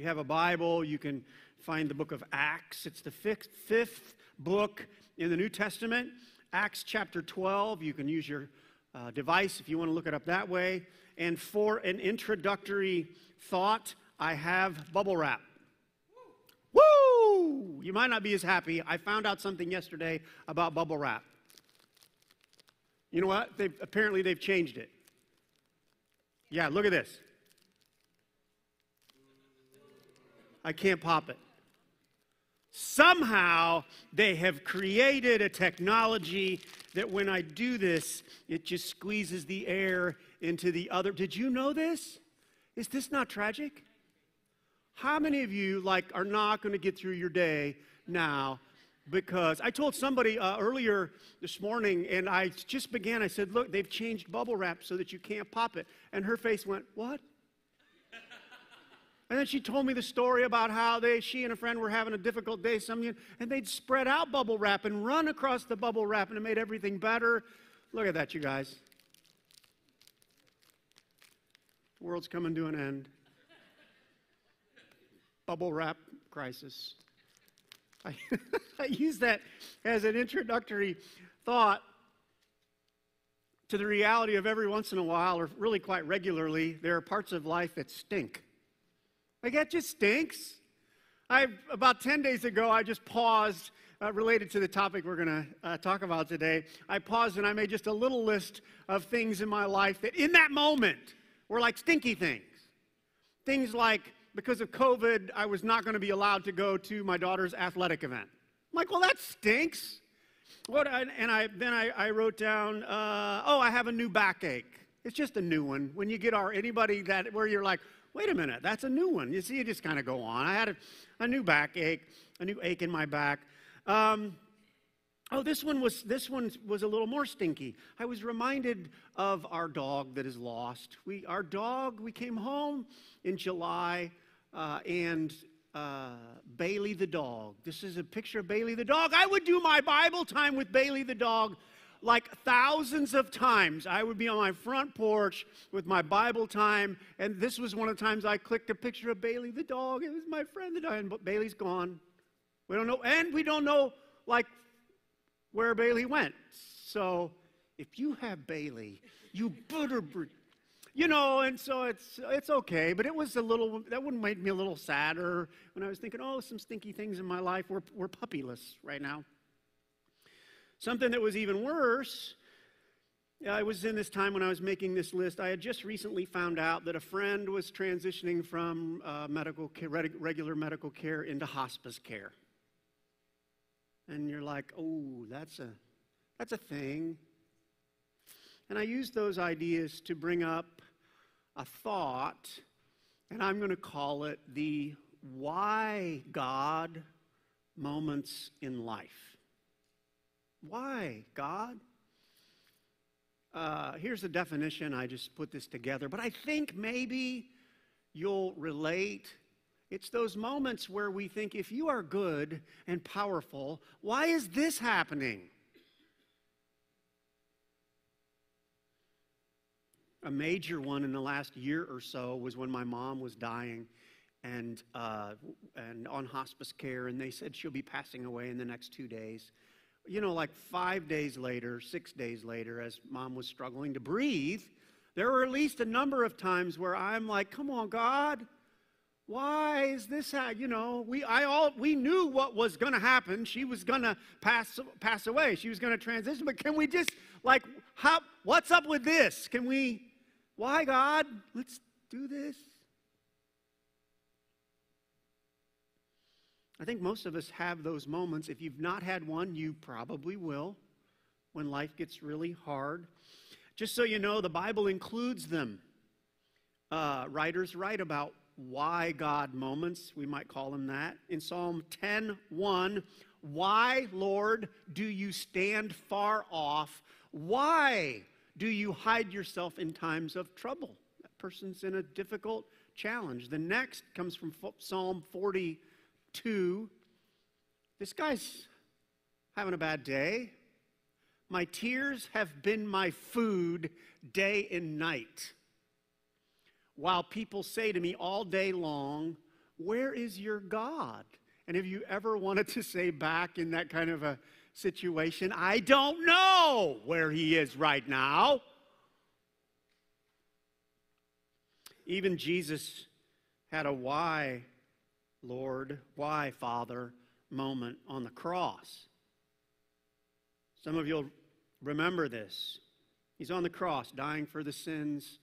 you have a Bible, you can find the book of Acts. It's the fifth, book in the New Testament, Acts chapter 12. You can use your uh, device if you want to look it up that way. And for an introductory thought, I have bubble wrap. Woo! You might not be as happy. I found out something yesterday about bubble wrap. You know what? They've, apparently, they've changed it. Yeah, look at this. I can't pop it. Somehow they have created a technology that when I do this, it just squeezes the air into the other. Did you know this? Is this not tragic? How many of you like are not going to get through your day now because I told somebody uh, earlier this morning, and I just began. I said, "Look, they've changed bubble wrap so that you can't pop it." And her face went, "What?" And then she told me the story about how they, she and a friend were having a difficult day, something, and they'd spread out bubble wrap and run across the bubble wrap, and it made everything better. Look at that, you guys. The world's coming to an end. Bubble wrap crisis. I, I use that as an introductory thought to the reality of every once in a while, or really quite regularly, there are parts of life that stink. Like that just stinks. I about 10 days ago, I just paused uh, related to the topic we're going to uh, talk about today. I paused and I made just a little list of things in my life that in that moment were like stinky things. Things like because of COVID, I was not going to be allowed to go to my daughter's athletic event. I'm like, well, that stinks. What, and I, then I, I wrote down, uh, oh, I have a new backache. It's just a new one. When you get our anybody that where you're like, wait a minute, that's a new one. You see, you just kind of go on. I had a, a new backache, a new ache in my back. Um, Oh, this one was this one was a little more stinky. I was reminded of our dog that is lost. We our dog. We came home in July, uh, and uh, Bailey the dog. This is a picture of Bailey the dog. I would do my Bible time with Bailey the dog like thousands of times. I would be on my front porch with my Bible time, and this was one of the times I clicked a picture of Bailey the dog. It was my friend the dog, and Bailey's gone. We don't know, and we don't know like where Bailey went. So if you have Bailey, you better, you know, and so it's it's okay. But it was a little that wouldn't make me a little sadder when I was thinking, oh, some stinky things in my life. We're we're puppyless right now. Something that was even worse. I was in this time when I was making this list. I had just recently found out that a friend was transitioning from uh, medical care, regular medical care into hospice care and you're like, oh, that's a, that's a thing. And I used those ideas to bring up a thought, and I'm going to call it the why God moments in life. Why God? Uh, here's the definition. I just put this together, but I think maybe you'll relate it's those moments where we think, if you are good and powerful, why is this happening? A major one in the last year or so was when my mom was dying and, uh, and on hospice care, and they said she'll be passing away in the next two days. You know, like five days later, six days later, as mom was struggling to breathe, there were at least a number of times where I'm like, come on, God why is this how you know we i all we knew what was going to happen. She was going to pass pass away. She was going to transition. But can we just like how what's up with this? Can we why god? Let's do this i think most of us have those moments if you've not had one you probably will when life gets really hard just so you know the bible includes them uh, writers write about why God moments, we might call them that. In Psalm 10:1, why, Lord, do you stand far off? Why do you hide yourself in times of trouble? That person's in a difficult challenge. The next comes from Psalm 42. This guy's having a bad day. My tears have been my food day and night while people say to me all day long, Where is your God? And have you ever wanted to say back in that kind of a situation, I don't know where he is right now? Even Jesus had a why, Lord, why, Father moment on the cross. Some of you'll remember this. He's on the cross, dying for the sins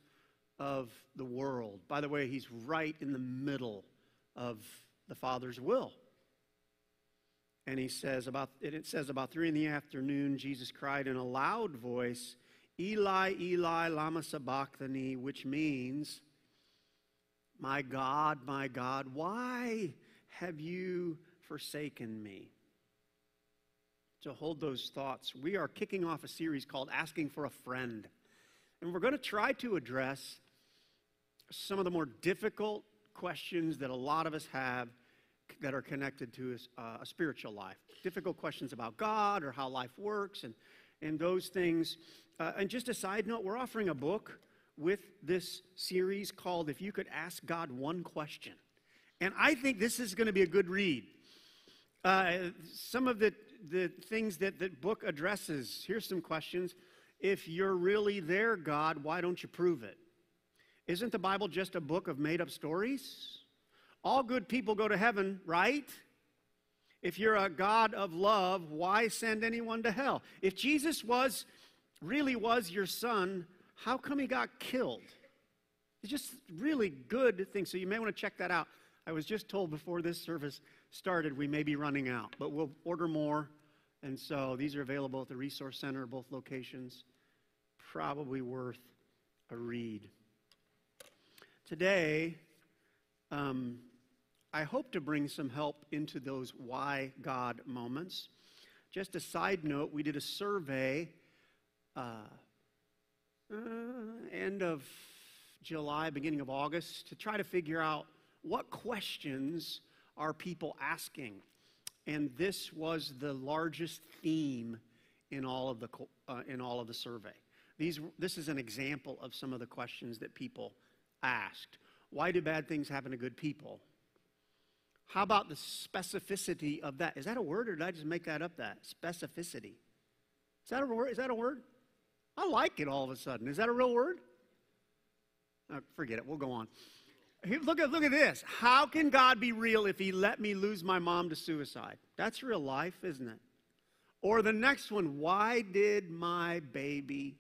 of the world. By the way, he's right in the middle of the Father's will. And he says about it says about three in the afternoon, Jesus cried in a loud voice, Eli, Eli, lama sabachthani, which means, My God, my God, why have you forsaken me? To hold those thoughts, we are kicking off a series called Asking for a Friend. And we're going to try to address some of the more difficult questions that a lot of us have that are connected to a, uh, a spiritual life. Difficult questions about God or how life works and, and those things. Uh, and just a side note, we're offering a book with this series called If You Could Ask God One Question. And I think this is going to be a good read. Uh, some of the, the things that the book addresses here's some questions. If you're really there, God, why don't you prove it? Isn't the Bible just a book of made up stories? All good people go to heaven, right? If you're a God of love, why send anyone to hell? If Jesus was really was your son, how come he got killed? It's just really good thing. So you may want to check that out. I was just told before this service started we may be running out, but we'll order more. And so these are available at the Resource Center, both locations. Probably worth a read. Today, um, I hope to bring some help into those why God moments. Just a side note, we did a survey uh, uh, end of July, beginning of August, to try to figure out what questions are people asking. And this was the largest theme in all of the, uh, in all of the survey. These, this is an example of some of the questions that people asked. Why do bad things happen to good people? How about the specificity of that? Is that a word or did I just make that up that? Specificity. Is that a word? Is that a word? I like it all of a sudden. Is that a real word? Oh, forget it. We'll go on. Look at, look at this. How can God be real if He let me lose my mom to suicide? That's real life, isn't it? Or the next one, why did my baby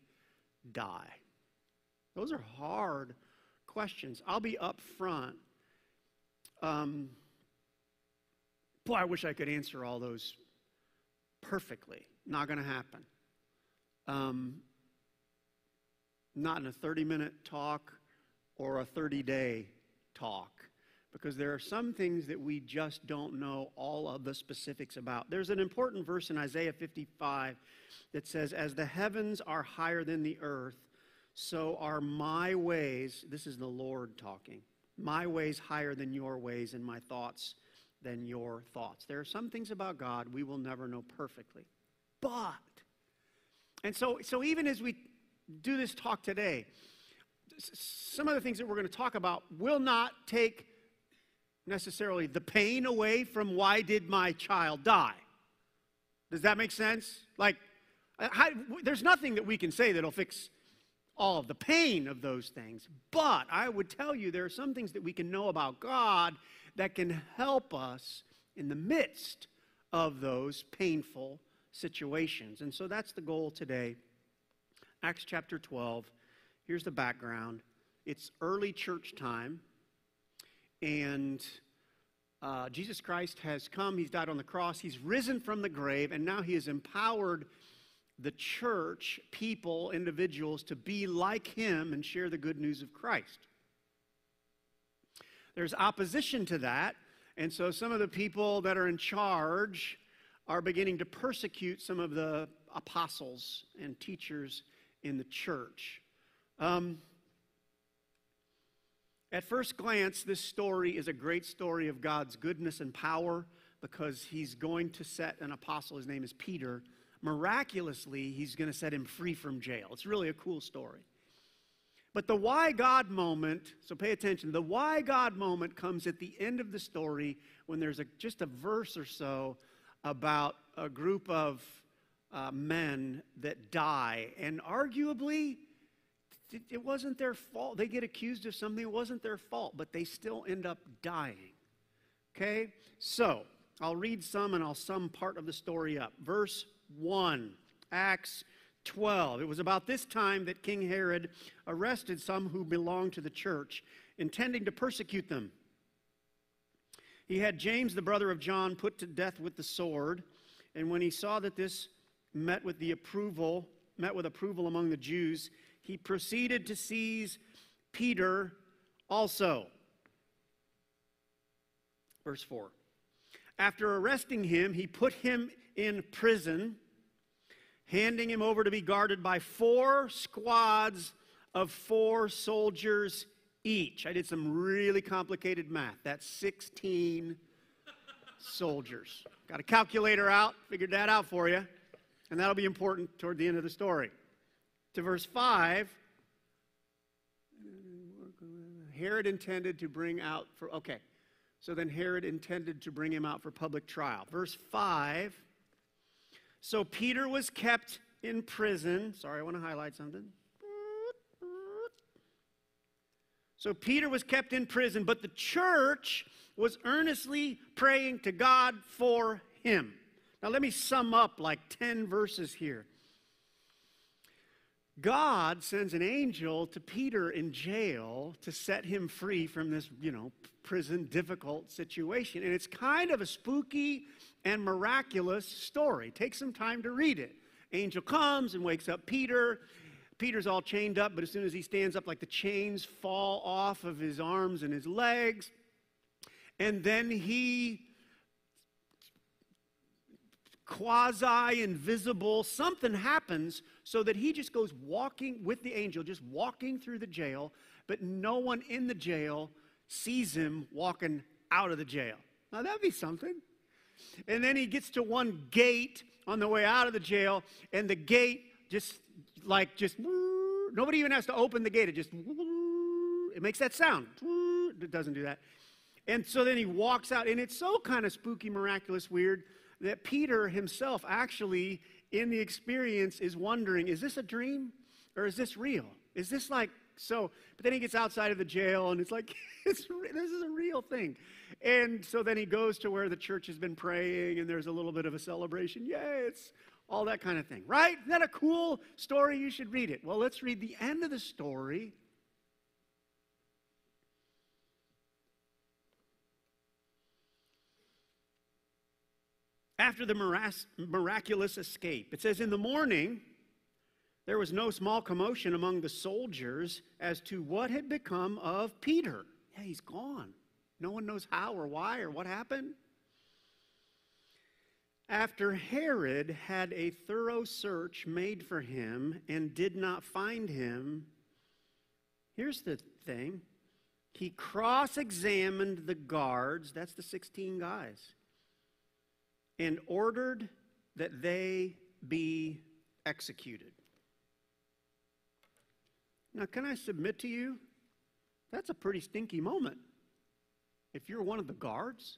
die? Those are hard questions. I'll be up front. Um, boy, I wish I could answer all those perfectly. Not going to happen. Um, not in a 30 minute talk or a 30 day talk because there are some things that we just don't know all of the specifics about. There's an important verse in Isaiah 55 that says, As the heavens are higher than the earth, so are my ways, this is the Lord talking, my ways higher than your ways, and my thoughts than your thoughts. There are some things about God we will never know perfectly. But, and so, so even as we do this talk today, some of the things that we're going to talk about will not take necessarily the pain away from why did my child die. Does that make sense? Like, uh, how, there's nothing that we can say that'll fix all of the pain of those things. But I would tell you there are some things that we can know about God that can help us in the midst of those painful situations. And so that's the goal today. Acts chapter 12. Here's the background it's early church time, and uh, Jesus Christ has come. He's died on the cross. He's risen from the grave, and now he is empowered the church, people, individuals, to be like him and share the good news of Christ. There's opposition to that, and so some of the people that are in charge are beginning to persecute some of the apostles and teachers in the church. Um, at first glance, this story is a great story of God's goodness and power because he's going to set an apostle, his name is Peter, miraculously, he's going to set him free from jail. It's really a cool story. But the why God moment, so pay attention, the why God moment comes at the end of the story when there's a, just a verse or so about a group of uh, men that die. And arguably, it wasn't their fault. They get accused of something, it wasn't their fault, but they still end up dying. Okay? So, I'll read some and I'll sum part of the story up. Verse 1, Acts 12. It was about this time that King Herod arrested some who belonged to the church, intending to persecute them. He had James, the brother of John, put to death with the sword, and when he saw that this met with the approval, met with approval among the Jews, he proceeded to seize Peter also. Verse 4. After arresting him, he put him in prison, handing him over to be guarded by four squads of four soldiers each. I did some really complicated math. That's 16 soldiers. Got a calculator out, figured that out for you, and that'll be important toward the end of the story. To verse 5, Herod intended to bring out for, okay, so then Herod intended to bring him out for public trial. Verse 5 So Peter was kept in prison. Sorry, I want to highlight something. So Peter was kept in prison, but the church was earnestly praying to God for him. Now, let me sum up like 10 verses here. God sends an angel to Peter in jail to set him free from this, you know, prison difficult situation. And it's kind of a spooky and miraculous story. Take some time to read it. Angel comes and wakes up Peter. Peter's all chained up, but as soon as he stands up, like the chains fall off of his arms and his legs. And then he quasi invisible, something happens so that he just goes walking with the angel, just walking through the jail, but no one in the jail sees him walking out of the jail. Now that'd be something. And then he gets to one gate on the way out of the jail, and the gate just like just nobody even has to open the gate. It just it makes that sound. It doesn't do that. And so then he walks out, and it's so kind of spooky, miraculous, weird that Peter himself actually, in the experience, is wondering is this a dream or is this real? Is this like so? But then he gets outside of the jail and it's like, it's, this is a real thing. And so then he goes to where the church has been praying and there's a little bit of a celebration. Yay, it's all that kind of thing, right? Isn't that a cool story? You should read it. Well, let's read the end of the story after the miraculous escape. It says, In the morning, there was no small commotion among the soldiers as to what had become of Peter. Yeah, he's gone. No one knows how or why or what happened. After Herod had a thorough search made for him and did not find him, here's the thing he cross examined the guards, that's the 16 guys and ordered that they be executed. Now, can I submit to you? That's a pretty stinky moment. If you're one of the guards,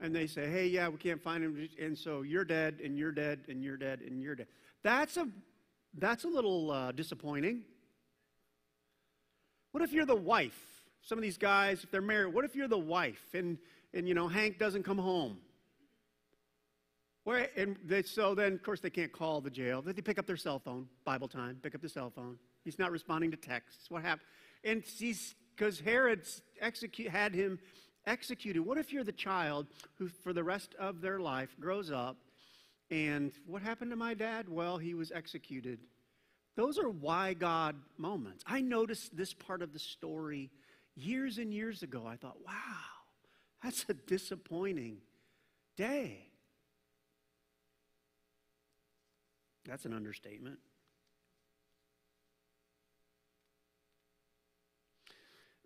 and they say, hey, yeah, we can't find him, and so you're dead, and you're dead, and you're dead, and you're dead. That's a, that's a little uh, disappointing. What if you're the wife? Some of these guys, if they're married, what if you're the wife and and you know Hank doesn't come home. Where, and they, so then, of course, they can't call the jail. They pick up their cell phone, Bible time, pick up the cell phone. He's not responding to texts. What happened? And he's, because Herod execute, had him executed. What if you're the child who, for the rest of their life, grows up and what happened to my dad? Well, he was executed. Those are why God moments. I noticed this part of the story years and years ago. I thought, wow, that's a disappointing day. That's an understatement.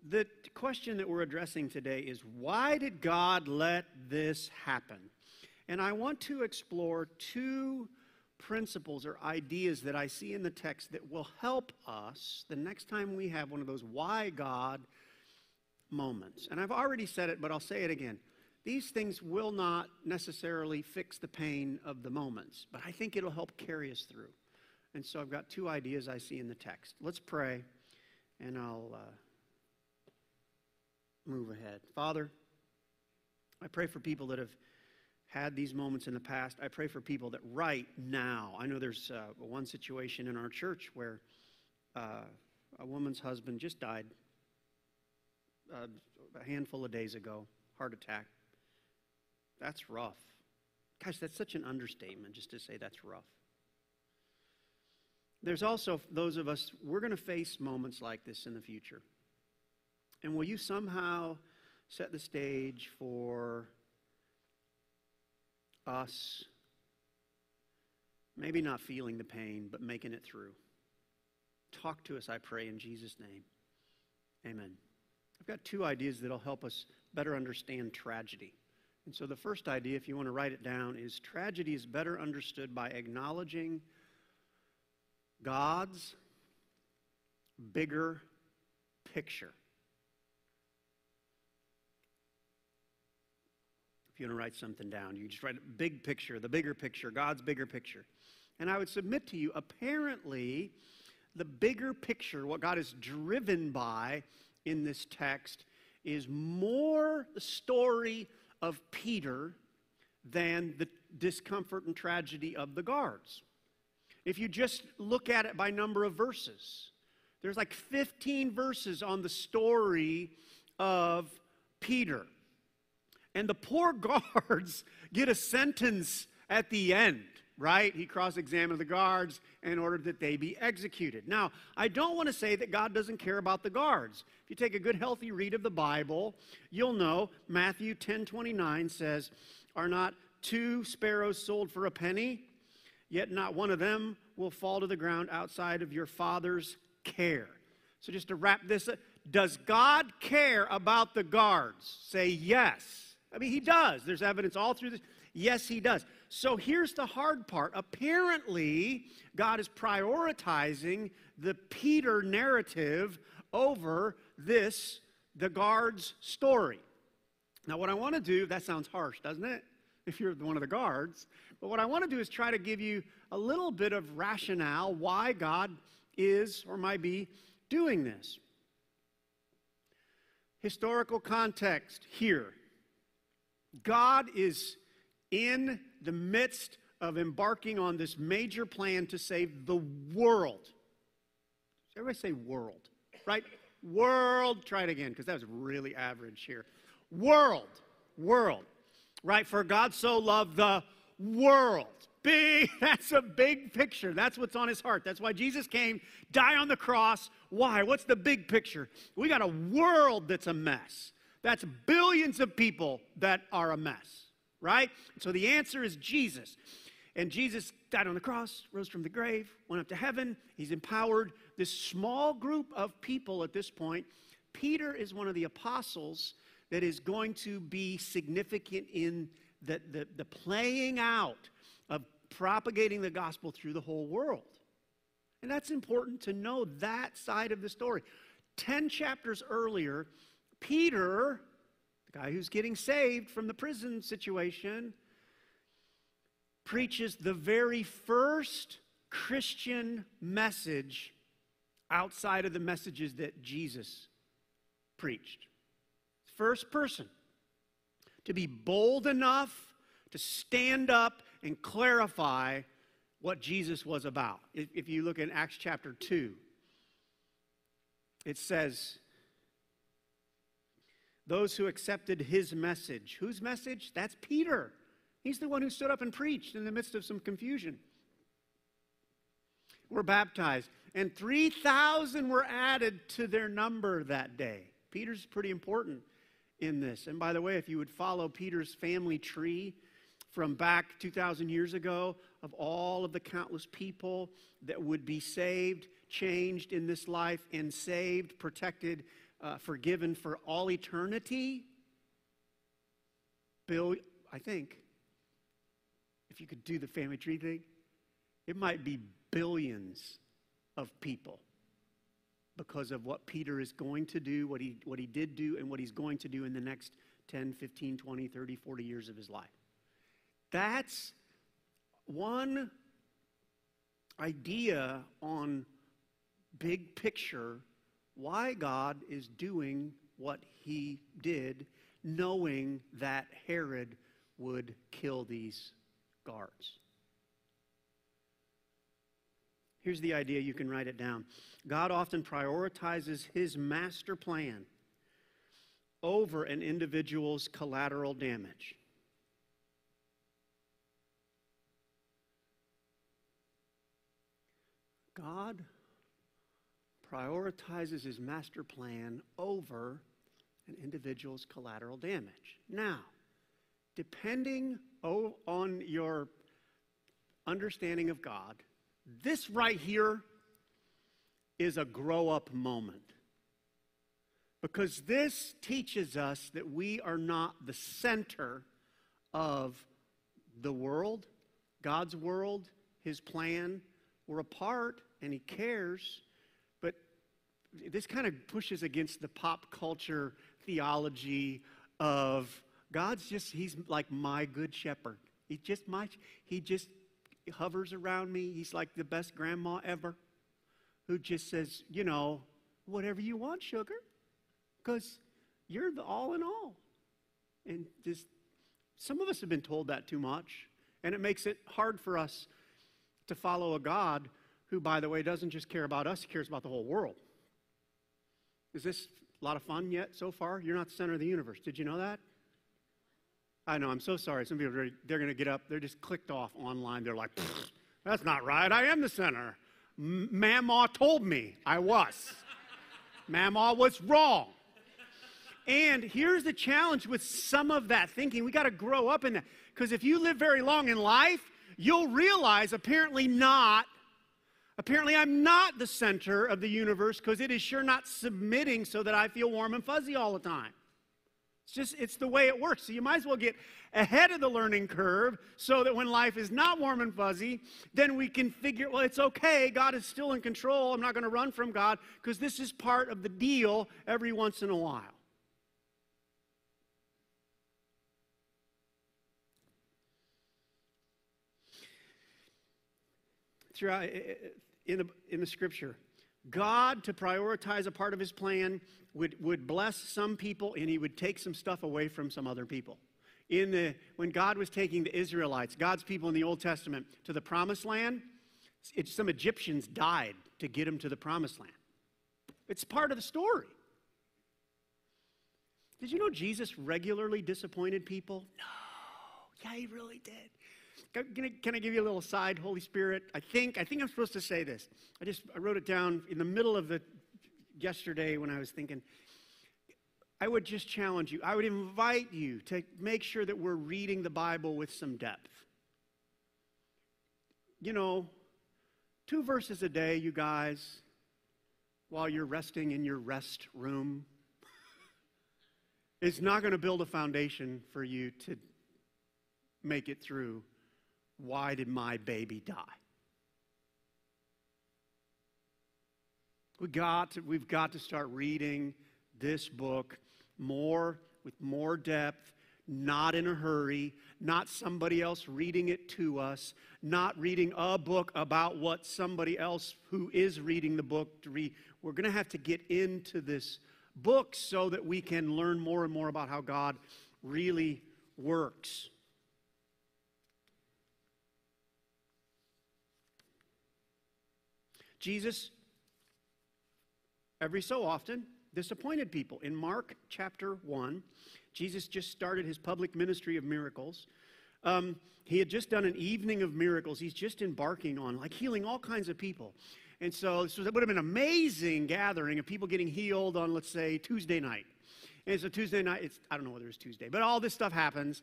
The question that we're addressing today is why did God let this happen? And I want to explore two principles or ideas that I see in the text that will help us the next time we have one of those why God moments. And I've already said it, but I'll say it again. These things will not necessarily fix the pain of the moments, but I think it'll help carry us through. And so I've got two ideas I see in the text. Let's pray, and I'll uh, move ahead. Father, I pray for people that have had these moments in the past. I pray for people that right now, I know there's uh, one situation in our church where uh, a woman's husband just died uh, a handful of days ago, heart attack. That's rough. Gosh, that's such an understatement just to say that's rough. There's also those of us, we're going to face moments like this in the future. And will you somehow set the stage for us maybe not feeling the pain, but making it through? Talk to us, I pray, in Jesus' name. Amen. I've got two ideas that'll help us better understand tragedy. And so the first idea, if you want to write it down, is tragedy is better understood by acknowledging God's bigger picture. If you want to write something down, you just write big picture, the bigger picture, God's bigger picture. And I would submit to you, apparently, the bigger picture, what God is driven by in this text, is more the story of Peter than the discomfort and tragedy of the guards. If you just look at it by number of verses, there's like 15 verses on the story of Peter. And the poor guards get a sentence at the end, right? He cross examined the guards and ordered that they be executed. Now, I don't want to say that God doesn't care about the guards. If you take a good, healthy read of the Bible, you'll know Matthew 10 29 says, Are not two sparrows sold for a penny? Yet not one of them will fall to the ground outside of your Father's care. So, just to wrap this up, does God care about the guards? Say yes. I mean, He does. There's evidence all through this. Yes, He does. So, here's the hard part. Apparently, God is prioritizing the Peter narrative over this, the guard's story. Now, what I want to do, that sounds harsh, doesn't it? If you're one of the guards. But what I want to do is try to give you a little bit of rationale why God is or might be doing this. Historical context here God is in the midst of embarking on this major plan to save the world. Does Everybody say world, right? World. Try it again because that was really average here. World. World. Right? For God so loved the world. Big, that's a big picture. That's what's on his heart. That's why Jesus came, die on the cross. Why? What's the big picture? We got a world that's a mess. That's billions of people that are a mess, right? So the answer is Jesus. And Jesus died on the cross, rose from the grave, went up to heaven. He's empowered this small group of people at this point. Peter is one of the apostles that is going to be significant in the, the, the playing out of propagating the gospel through the whole world. And that's important to know that side of the story. Ten chapters earlier, Peter, the guy who's getting saved from the prison situation, preaches the very first Christian message outside of the messages that Jesus preached. First person to be bold enough to stand up and clarify what Jesus was about. If, you look in Acts chapter 2, it says, Those who accepted his message. Whose message? That's Peter. He's the one who stood up and preached in the midst of some confusion. Were baptized, and 3,000 were added to their number that day. Peter's pretty important in this. And by the way, if you would follow Peter's family tree from back 2,000 years ago of all of the countless people that would be saved, changed in this life, and saved, protected, uh, forgiven for all eternity, Bill, I think, if you could do the family tree thing, It might be billions of people because of what Peter is going to do, what he, what he did do, and what he's going to do in the next 10, 15, 20, 30, 40 years of his life. That's one idea on big picture why God is doing what he did, knowing that Herod would kill these guards. Here's the idea, you can write it down. God often prioritizes his master plan over an individual's collateral damage. God prioritizes his master plan over an individual's collateral damage. Now, depending on your understanding of God, this right here is a grow up moment. Because this teaches us that we are not the center of the world, God's world, His plan. We're a part, and He cares. This kind of pushes against the pop culture theology of God's just, He's like my good shepherd. He just my, He just hovers around me. He's like the best grandma ever who just says, you know, whatever you want, sugar because you're the all in all. And just some of us have been told that too much, and it makes it hard for us to follow a God who, by the way, doesn't just care about us, he cares about the whole world. Is this a lot of fun yet so far? You're not the center of the universe. Did you know that? I know, I'm so sorry. Some people, are, they're going to get up, they're just clicked off online. They're like, that's not right. I am the center. M- Mama told me I was. Mama was wrong. And here's the challenge with some of that thinking. We got to grow up in that. Because if you live very long in life, you'll realize apparently not. Apparently, I'm not the center of the universe because it is sure not submitting so that I feel warm and fuzzy all the time. It's just, it's the way it works. So you might as well get ahead of the learning curve so that when life is not warm and fuzzy, then we can figure, well, it's okay. God is still in control. I'm not going to run from God because this is part of the deal every once in a while. throughout eh, eh, in the, in the scripture. God, to prioritize a part of his plan, would, would bless some people and he would take some stuff away from some other people. In the, when God was taking the Israelites, God's people in the Old Testament, to the promised land, it, some Egyptians died to get them to the promised land. It's part of the story. Did you know Jesus regularly disappointed people? No. Yeah, he really did. Can I, can I, give you a little side, Holy Spirit? I think I think I'm supposed to say this. I just I wrote it down in the middle of the yesterday when I was thinking. I would just challenge you. I would invite you to make sure that we're reading the Bible with some depth. You know, two verses a day, you guys, while you're resting in your rest room, is not going to build a foundation for you to make it through why did my baby die? We got to, we've got to start reading this book more with more depth, not in a hurry, not somebody else reading it to us, not reading a book about what somebody else who is reading the book to read. We're going to have to get into this book so that we can learn more and more about how God really works. Jesus, every so often, disappointed people. In Mark chapter 1, Jesus just started his public ministry of miracles. Um, he had just done an evening of miracles. He's just embarking on, like, healing all kinds of people. And so, so that would have been an amazing gathering of people getting healed on, let's say, Tuesday night. And so Tuesday night, it's, I don't know whether it's Tuesday, but all this stuff happens.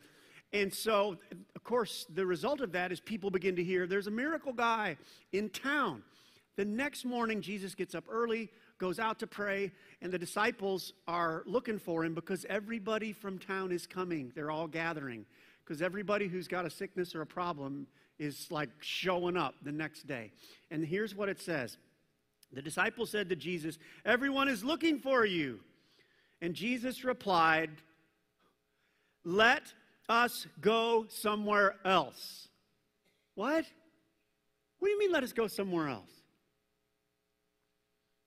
And so, of course, the result of that is people begin to hear there's a miracle guy in town. The next morning, Jesus gets up early, goes out to pray, and the disciples are looking for him because everybody from town is coming. They're all gathering because everybody who's got a sickness or a problem is like showing up the next day. And here's what it says The disciples said to Jesus, Everyone is looking for you. And Jesus replied, Let us go somewhere else. What? What do you mean, let us go somewhere else?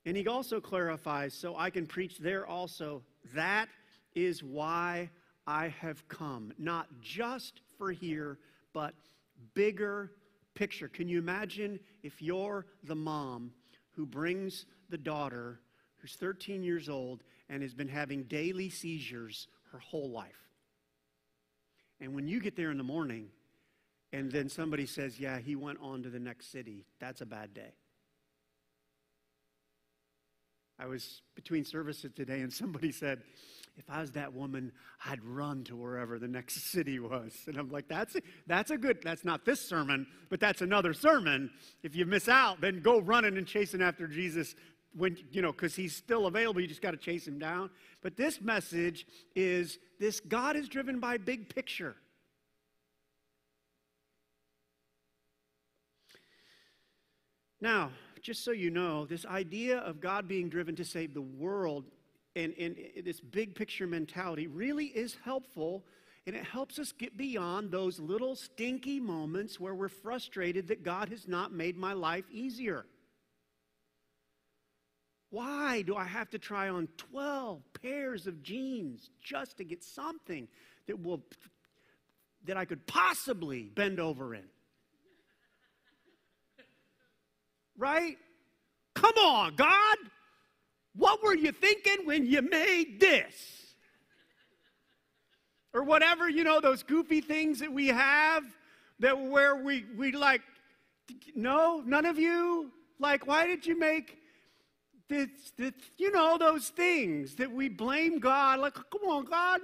And he also clarifies, so I can preach there also. That is why I have come, not just for here, but bigger picture. Can you imagine if you're the mom who brings the daughter who's 13 years old and has been having daily seizures her whole life? And when you get there in the morning and then somebody says, Yeah, he went on to the next city, that's a bad day. I was between services today and somebody said, if I was that woman, I'd run to wherever the next city was. And I'm like, that's a, that's a good, that's not this sermon, but that's another sermon. If you miss out, then go running and chasing after Jesus when, you know, because he's still available. You just got to chase him down. But this message is this God is driven by big picture. Now, just so you know, this idea of God being driven to save the world and, and this big picture mentality really is helpful and it helps us get beyond those little stinky moments where we're frustrated that God has not made my life easier. Why do I have to try on 12 pairs of jeans just to get something that will that I could possibly bend over in? Right? Come on, God. What were you thinking when you made this? Or whatever, you know, those goofy things that we have that where we, we like, no, none of you? Like, why did you make this, this, you know, those things that we blame God? Like, come on, God,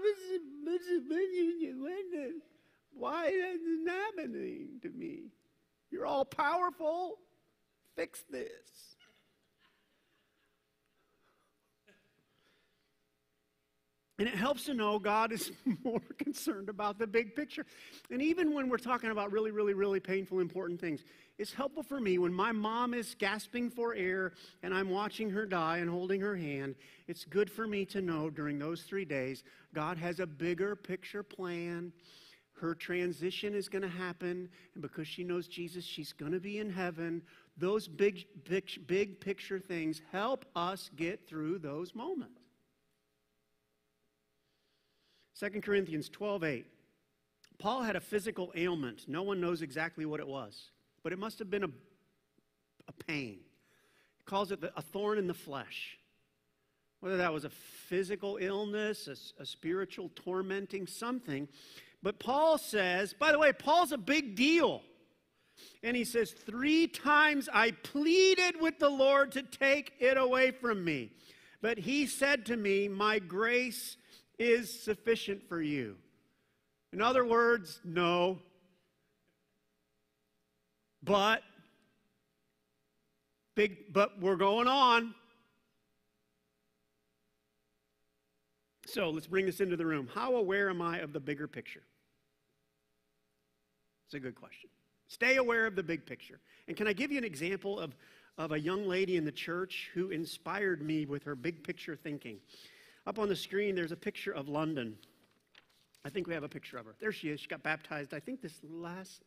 why is it happening to me? You're all powerful. Fix this. And it helps to know God is more concerned about the big picture. And even when we're talking about really, really, really painful, important things, it's helpful for me when my mom is gasping for air and I'm watching her die and holding her hand. It's good for me to know during those three days, God has a bigger picture plan. Her transition is going to happen. And because she knows Jesus, she's going to be in heaven. Those big, big, big picture things help us get through those moments. 2 Corinthians 12 8. Paul had a physical ailment. No one knows exactly what it was, but it must have been a, a pain. He calls it the, a thorn in the flesh. Whether that was a physical illness, a, a spiritual tormenting, something. But Paul says, by the way, Paul's a big deal. And he says, Three times I pleaded with the Lord to take it away from me. But he said to me, My grace is sufficient for you. In other words, no. But, big, but we're going on. So let's bring this into the room. How aware am I of the bigger picture? It's a good question. Stay aware of the big picture. And can I give you an example of, of a young lady in the church who inspired me with her big picture thinking? Up on the screen, there's a picture of London. I think we have a picture of her. There she is. She got baptized, I think this last,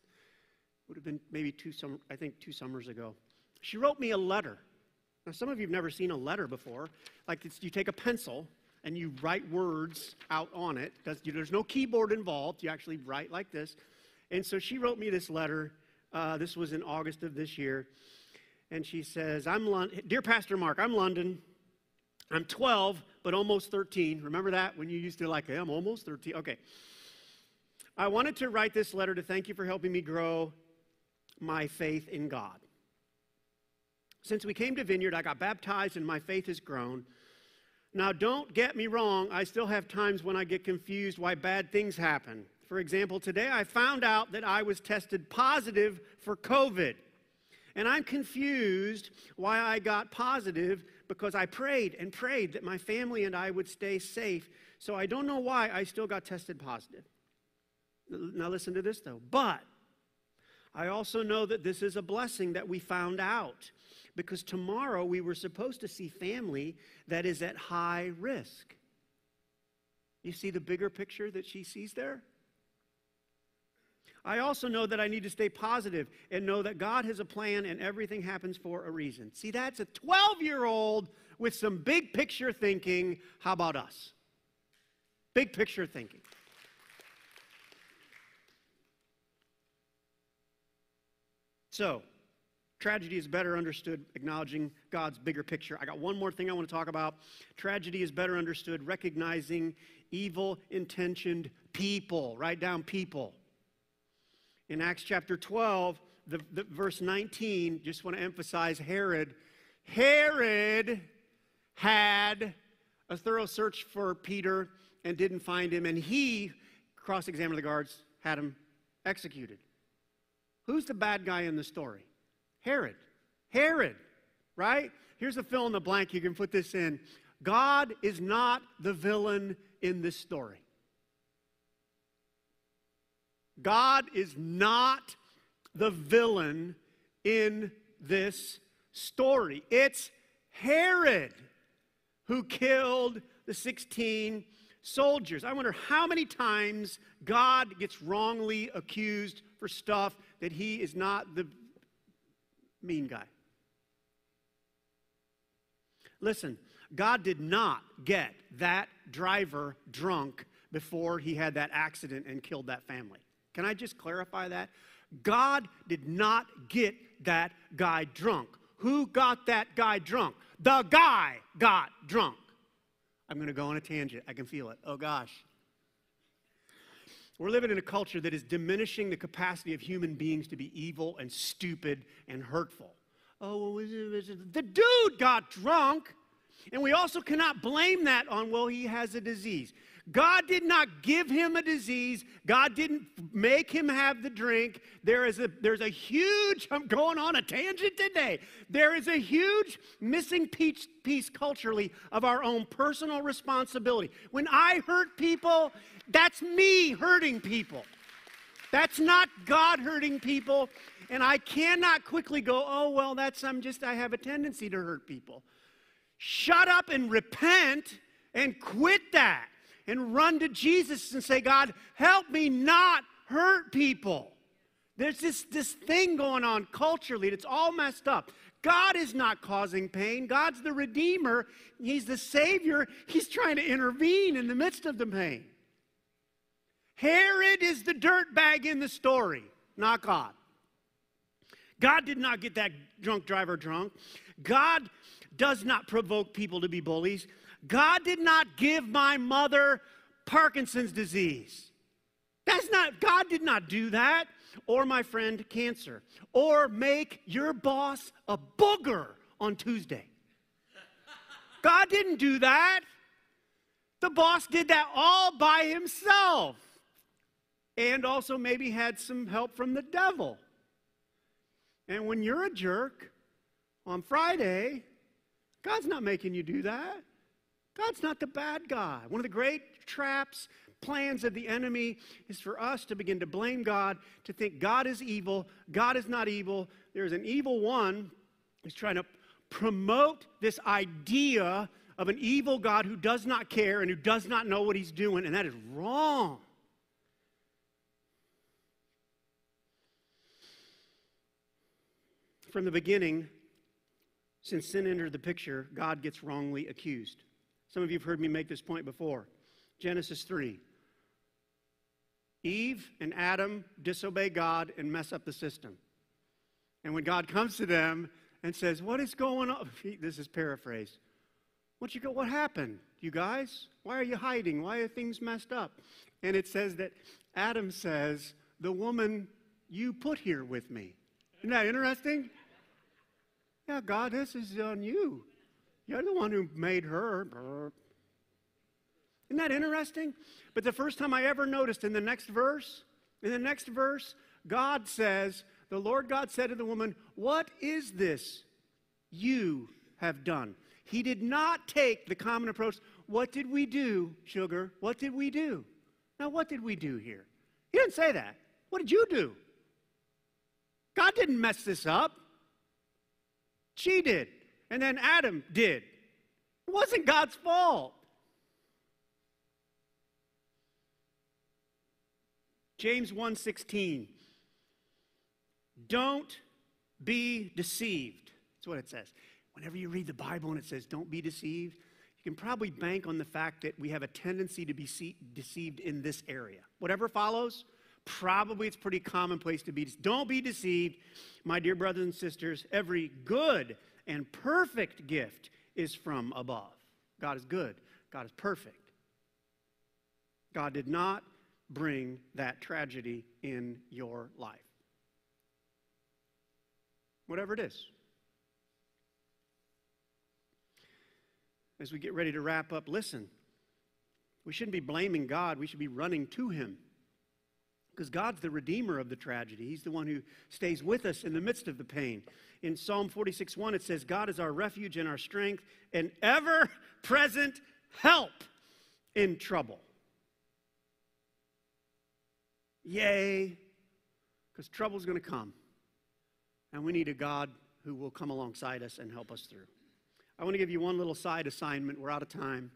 would have been maybe two, summer, I think two summers ago. She wrote me a letter. Now, some of you have never seen a letter before. Like, you take a pencil and you write words out on it. There's no keyboard involved. You actually write like this. And so she wrote me this letter. Uh, this was in August of this year. And she says, I'm Lon- Dear Pastor Mark, I'm London. I'm 12, but almost 13. Remember that when you used to like, hey, I'm almost 13? Okay. I wanted to write this letter to thank you for helping me grow my faith in God. Since we came to Vineyard, I got baptized and my faith has grown. Now, don't get me wrong, I still have times when I get confused why bad things happen. For example, today I found out that I was tested positive for COVID. And I'm confused why I got positive because I prayed and prayed that my family and I would stay safe. So I don't know why I still got tested positive. Now, listen to this though. But I also know that this is a blessing that we found out because tomorrow we were supposed to see family that is at high risk. You see the bigger picture that she sees there? I also know that I need to stay positive and know that God has a plan and everything happens for a reason. See, that's a 12 year old with some big picture thinking. How about us? Big picture thinking. So, tragedy is better understood acknowledging God's bigger picture. I got one more thing I want to talk about. Tragedy is better understood recognizing evil intentioned people. Write down people. In Acts chapter 12, the, the verse 19, just want to emphasize Herod. Herod had a thorough search for Peter and didn't find him, and he cross examined the guards, had him executed. Who's the bad guy in the story? Herod. Herod, right? Here's a fill in the blank. You can put this in. God is not the villain in this story. God is not the villain in this story. It's Herod who killed the 16 soldiers. I wonder how many times God gets wrongly accused for stuff that he is not the mean guy. Listen, God did not get that driver drunk before he had that accident and killed that family. Can I just clarify that? God did not get that guy drunk. Who got that guy drunk? The guy got drunk. I'm going to go on a tangent. I can feel it. Oh gosh. We're living in a culture that is diminishing the capacity of human beings to be evil and stupid and hurtful. Oh, the dude got drunk. And we also cannot blame that on, well, he has a disease. God did not give him a disease. God didn't make him have the drink. There is a, there's a huge, I'm going on a tangent today. There is a huge missing piece, piece culturally of our own personal responsibility. When I hurt people, that's me hurting people. That's not God hurting people. And I cannot quickly go, oh, well, that's, I'm just, I have a tendency to hurt people. Shut up and repent and quit that and run to Jesus and say, God, help me not hurt people. There's this, this thing going on culturally that's all messed up. God is not causing pain. God's the Redeemer. He's the Savior. He's trying to intervene in the midst of the pain. Herod is the dirtbag in the story, not God. God did not get that drunk driver drunk. God does not provoke people to be bullies. God did not give my mother Parkinson's disease. That's not, God did not do that. Or my friend, cancer. Or make your boss a booger on Tuesday. God didn't do that. The boss did that all by himself. And also maybe had some help from the devil. And when you're a jerk on Friday, God's not making you do that. God's not the bad guy. One of the great traps, plans of the enemy is for us to begin to blame God, to think God is evil. God is not evil. There's an evil one who's trying to promote this idea of an evil God who does not care and who does not know what he's doing, and that is wrong. From the beginning, since sin entered the picture, God gets wrongly accused. Some of you have heard me make this point before. Genesis 3. Eve and Adam disobey God and mess up the system. And when God comes to them and says, What is going on? This is paraphrase. What you go, what happened, you guys? Why are you hiding? Why are things messed up? And it says that Adam says, The woman you put here with me. Isn't that interesting? Yeah, God, this is on you. You're the one who made her. Isn't that interesting? But the first time I ever noticed in the next verse, in the next verse, God says, The Lord God said to the woman, What is this you have done? He did not take the common approach. What did we do, sugar? What did we do? Now, what did we do here? He didn't say that. What did you do? God didn't mess this up. She did. And then Adam did. It wasn't God's fault. James 1:16 Don't be deceived. That's what it says. Whenever you read the Bible and it says don't be deceived, you can probably bank on the fact that we have a tendency to be deceived in this area. Whatever follows, probably it's pretty commonplace to be. Don't be deceived, my dear brothers and sisters. Every good and perfect gift is from above. God is good, God is perfect. God did not bring that tragedy in your life. Whatever it is. As we get ready to wrap up, listen. We shouldn't be blaming God, we should be running to Him. Because God's the redeemer of the tragedy. He's the one who stays with us in the midst of the pain. In Psalm 46 1, it says, God is our refuge and our strength, and ever present help in trouble. Yay, because trouble's going to come. And we need a God who will come alongside us and help us through. I want to give you one little side assignment. We're out of time.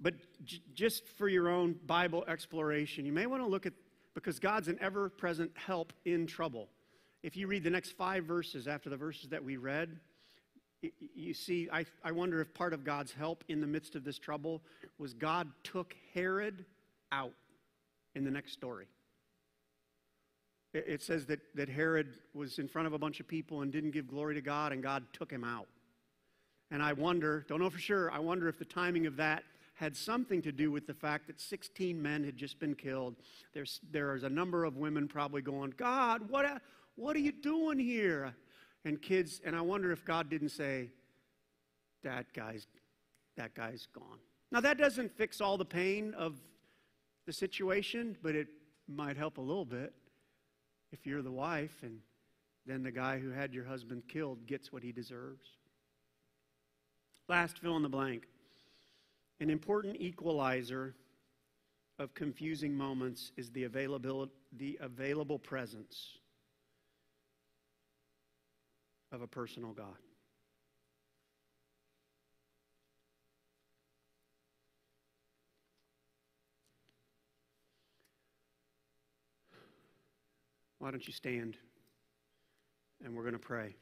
But j- just for your own Bible exploration, you may want to look at, because God's an ever present help in trouble. If you read the next five verses after the verses that we read, you see, I, I wonder if part of God's help in the midst of this trouble was God took Herod out in the next story. It says that, that Herod was in front of a bunch of people and didn't give glory to God, and God took him out. And I wonder, don't know for sure, I wonder if the timing of that had something to do with the fact that 16 men had just been killed. There's, there's a number of women probably going, God, what, what are you doing here? And kids, and I wonder if God didn't say, that guy's, that guy's gone. Now, that doesn't fix all the pain of the situation, but it might help a little bit if you're the wife and then the guy who had your husband killed gets what he deserves. Last fill in the blank. An important equalizer of confusing moments is the available, the available presence of a personal God. Why don't you stand and we're going to pray.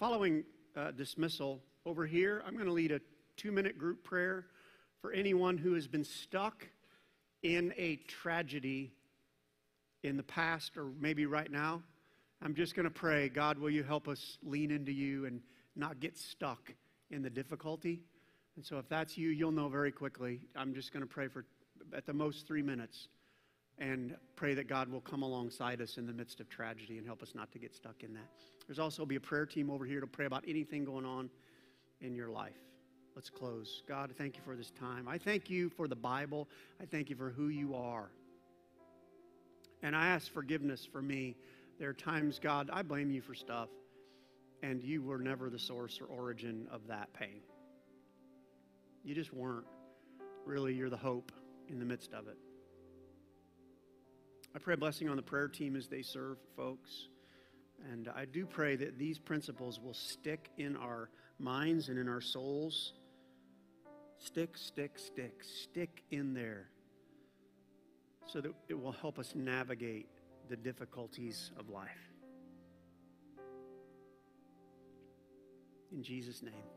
Following uh, dismissal, over here, I'm going to lead a two minute group prayer for anyone who has been stuck in a tragedy in the past or maybe right now. I'm just going to pray, God, will you help us lean into you and not get stuck in the difficulty? And so if that's you, you'll know very quickly. I'm just going to pray for at the most three minutes and pray that God will come alongside us in the midst of tragedy and help us not to get stuck in that. There's also be a prayer team over here to pray about anything going on in your life. Let's close. God, I thank you for this time. I thank you for the Bible. I thank you for who you are. And I ask forgiveness for me. There are times, God, I blame you for stuff, and you were never the source or origin of that pain. You just weren't. Really, you're the hope in the midst of it. I pray a blessing on the prayer team as they serve folks. And I do pray that these principles will stick in our minds and in our souls. Stick, stick, stick, stick in there so that it will help us navigate the difficulties of life. In Jesus' name.